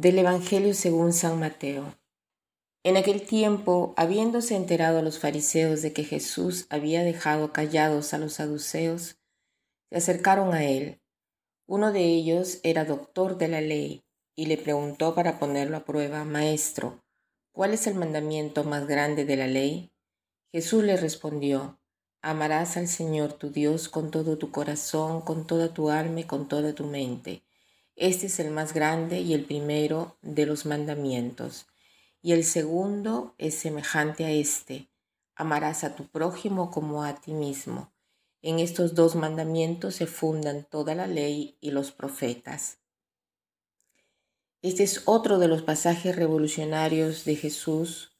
Del Evangelio según San Mateo. En aquel tiempo, habiéndose enterado los fariseos de que Jesús había dejado callados a los saduceos, se acercaron a él. Uno de ellos era doctor de la ley y le preguntó para ponerlo a prueba, Maestro, ¿cuál es el mandamiento más grande de la ley? Jesús le respondió, Amarás al Señor tu Dios con todo tu corazón, con toda tu alma y con toda tu mente. Este es el más grande y el primero de los mandamientos. Y el segundo es semejante a este. Amarás a tu prójimo como a ti mismo. En estos dos mandamientos se fundan toda la ley y los profetas. Este es otro de los pasajes revolucionarios de Jesús,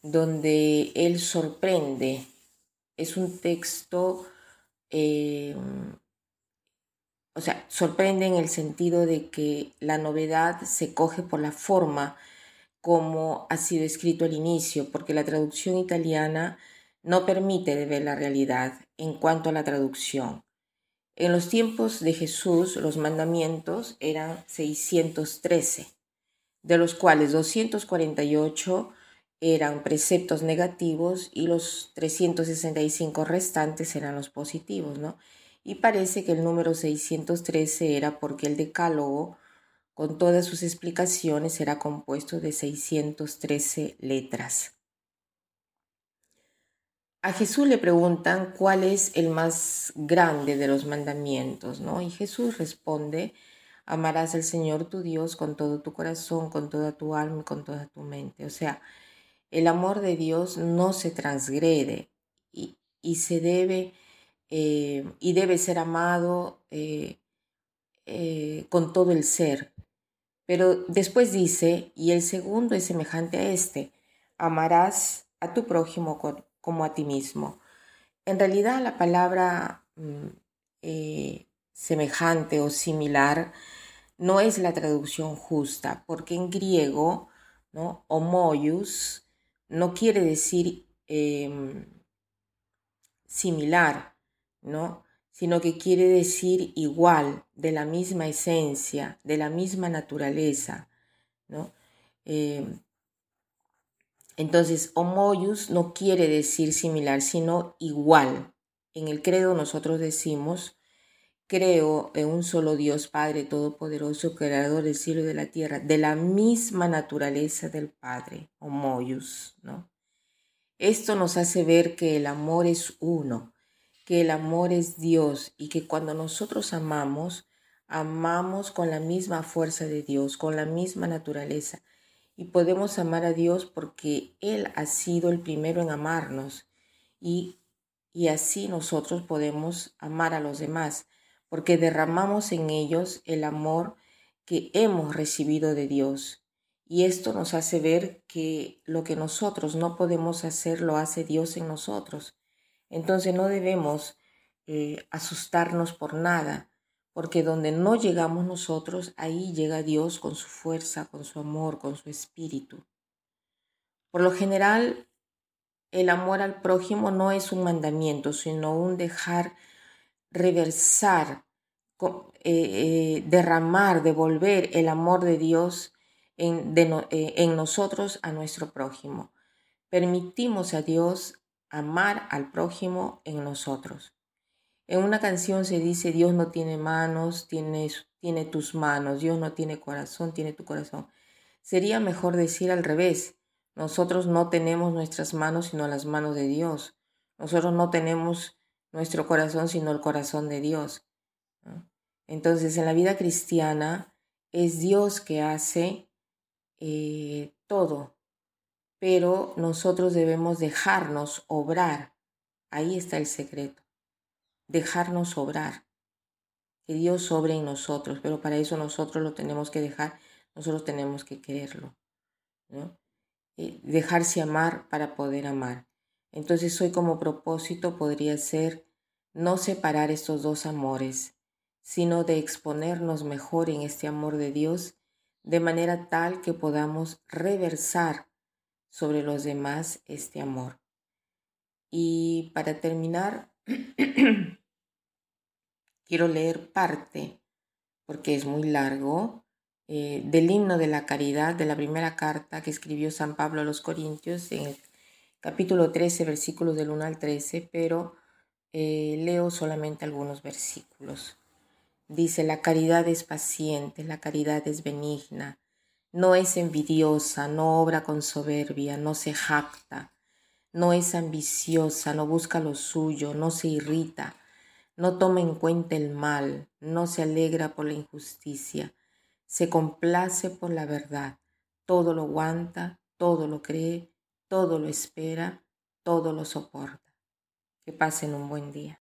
donde Él sorprende es un texto, eh, o sea, sorprende en el sentido de que la novedad se coge por la forma como ha sido escrito al inicio, porque la traducción italiana no permite ver la realidad en cuanto a la traducción. En los tiempos de Jesús los mandamientos eran 613, de los cuales 248 eran preceptos negativos y los 365 restantes eran los positivos, ¿no? Y parece que el número 613 era porque el decálogo, con todas sus explicaciones, era compuesto de 613 letras. A Jesús le preguntan cuál es el más grande de los mandamientos, ¿no? Y Jesús responde, amarás al Señor tu Dios con todo tu corazón, con toda tu alma y con toda tu mente. O sea, el amor de Dios no se transgrede y, se debe eh, y debe ser amado eh, eh, con todo el ser. Pero después dice, y el segundo es semejante a este, amarás a tu prójimo como a ti mismo. En realidad la palabra mm, semejante o similar no es la traducción justa, porque en griego, ¿no? homoius no quiere decir em, similar, ¿no? sino que quiere decir igual, de la misma esencia, de la misma naturaleza, ¿no? Em, entonces, homoius no quiere decir similar, sino igual. En el credo nosotros decimos, creo en un solo Dios Padre Todopoderoso, Creador del cielo y de la tierra, de la misma naturaleza del Padre, homoius, ¿no? Esto nos hace ver que el amor es uno, que el amor es Dios y que cuando nosotros amamos, amamos con la misma fuerza de Dios, con la misma naturaleza. Y podemos amar a Dios porque Él ha sido el primero en amarnos y, y así nosotros podemos amar a los demás porque derramamos en ellos el amor que hemos recibido de Dios. Y esto nos hace ver que lo que nosotros no podemos hacer lo hace Dios en nosotros. Entonces no debemos eh, asustarnos por nada, porque donde no llegamos nosotros, ahí llega Dios con su fuerza, con su amor, con su espíritu. Por lo general, el amor al prójimo no es un mandamiento, sino un dejar reversar, eh, eh, derramar, devolver el amor de Dios en, eh, en nosotros a nuestro prójimo. Permitimos a Dios amar al prójimo en nosotros. En una canción se dice, Dios no tiene manos, tiene, tiene tus manos, Dios no tiene corazón, tiene tu corazón. Sería mejor decir al revés, nosotros no tenemos nuestras manos sino las manos de Dios. Nosotros no tenemos nuestro corazón, sino el corazón de Dios. Entonces, en la vida cristiana es Dios que hace eh, todo, pero nosotros debemos dejarnos obrar. Ahí está el secreto, dejarnos obrar. Que Dios obre en nosotros, pero para eso nosotros lo tenemos que dejar, nosotros tenemos que quererlo. Eh, dejarse amar para poder amar. Entonces hoy como propósito podría ser no separar estos dos amores, sino de exponernos mejor en este amor de Dios, de manera tal que podamos reversar sobre los demás este amor. Y para terminar, quiero leer parte, porque es muy largo, eh, del himno de la caridad, de la primera carta que escribió San Pablo a los Corintios, en el capítulo 13, versículos del 1 al 13, pero eh, leo solamente algunos versículos. Dice, la caridad es paciente, la caridad es benigna, no es envidiosa, no obra con soberbia, no se jacta, no es ambiciosa, no busca lo suyo, no se irrita, no toma en cuenta el mal, no se alegra por la injusticia, se complace por la verdad, todo lo aguanta, todo lo cree, todo lo espera, todo lo soporta. Que pasen un buen día.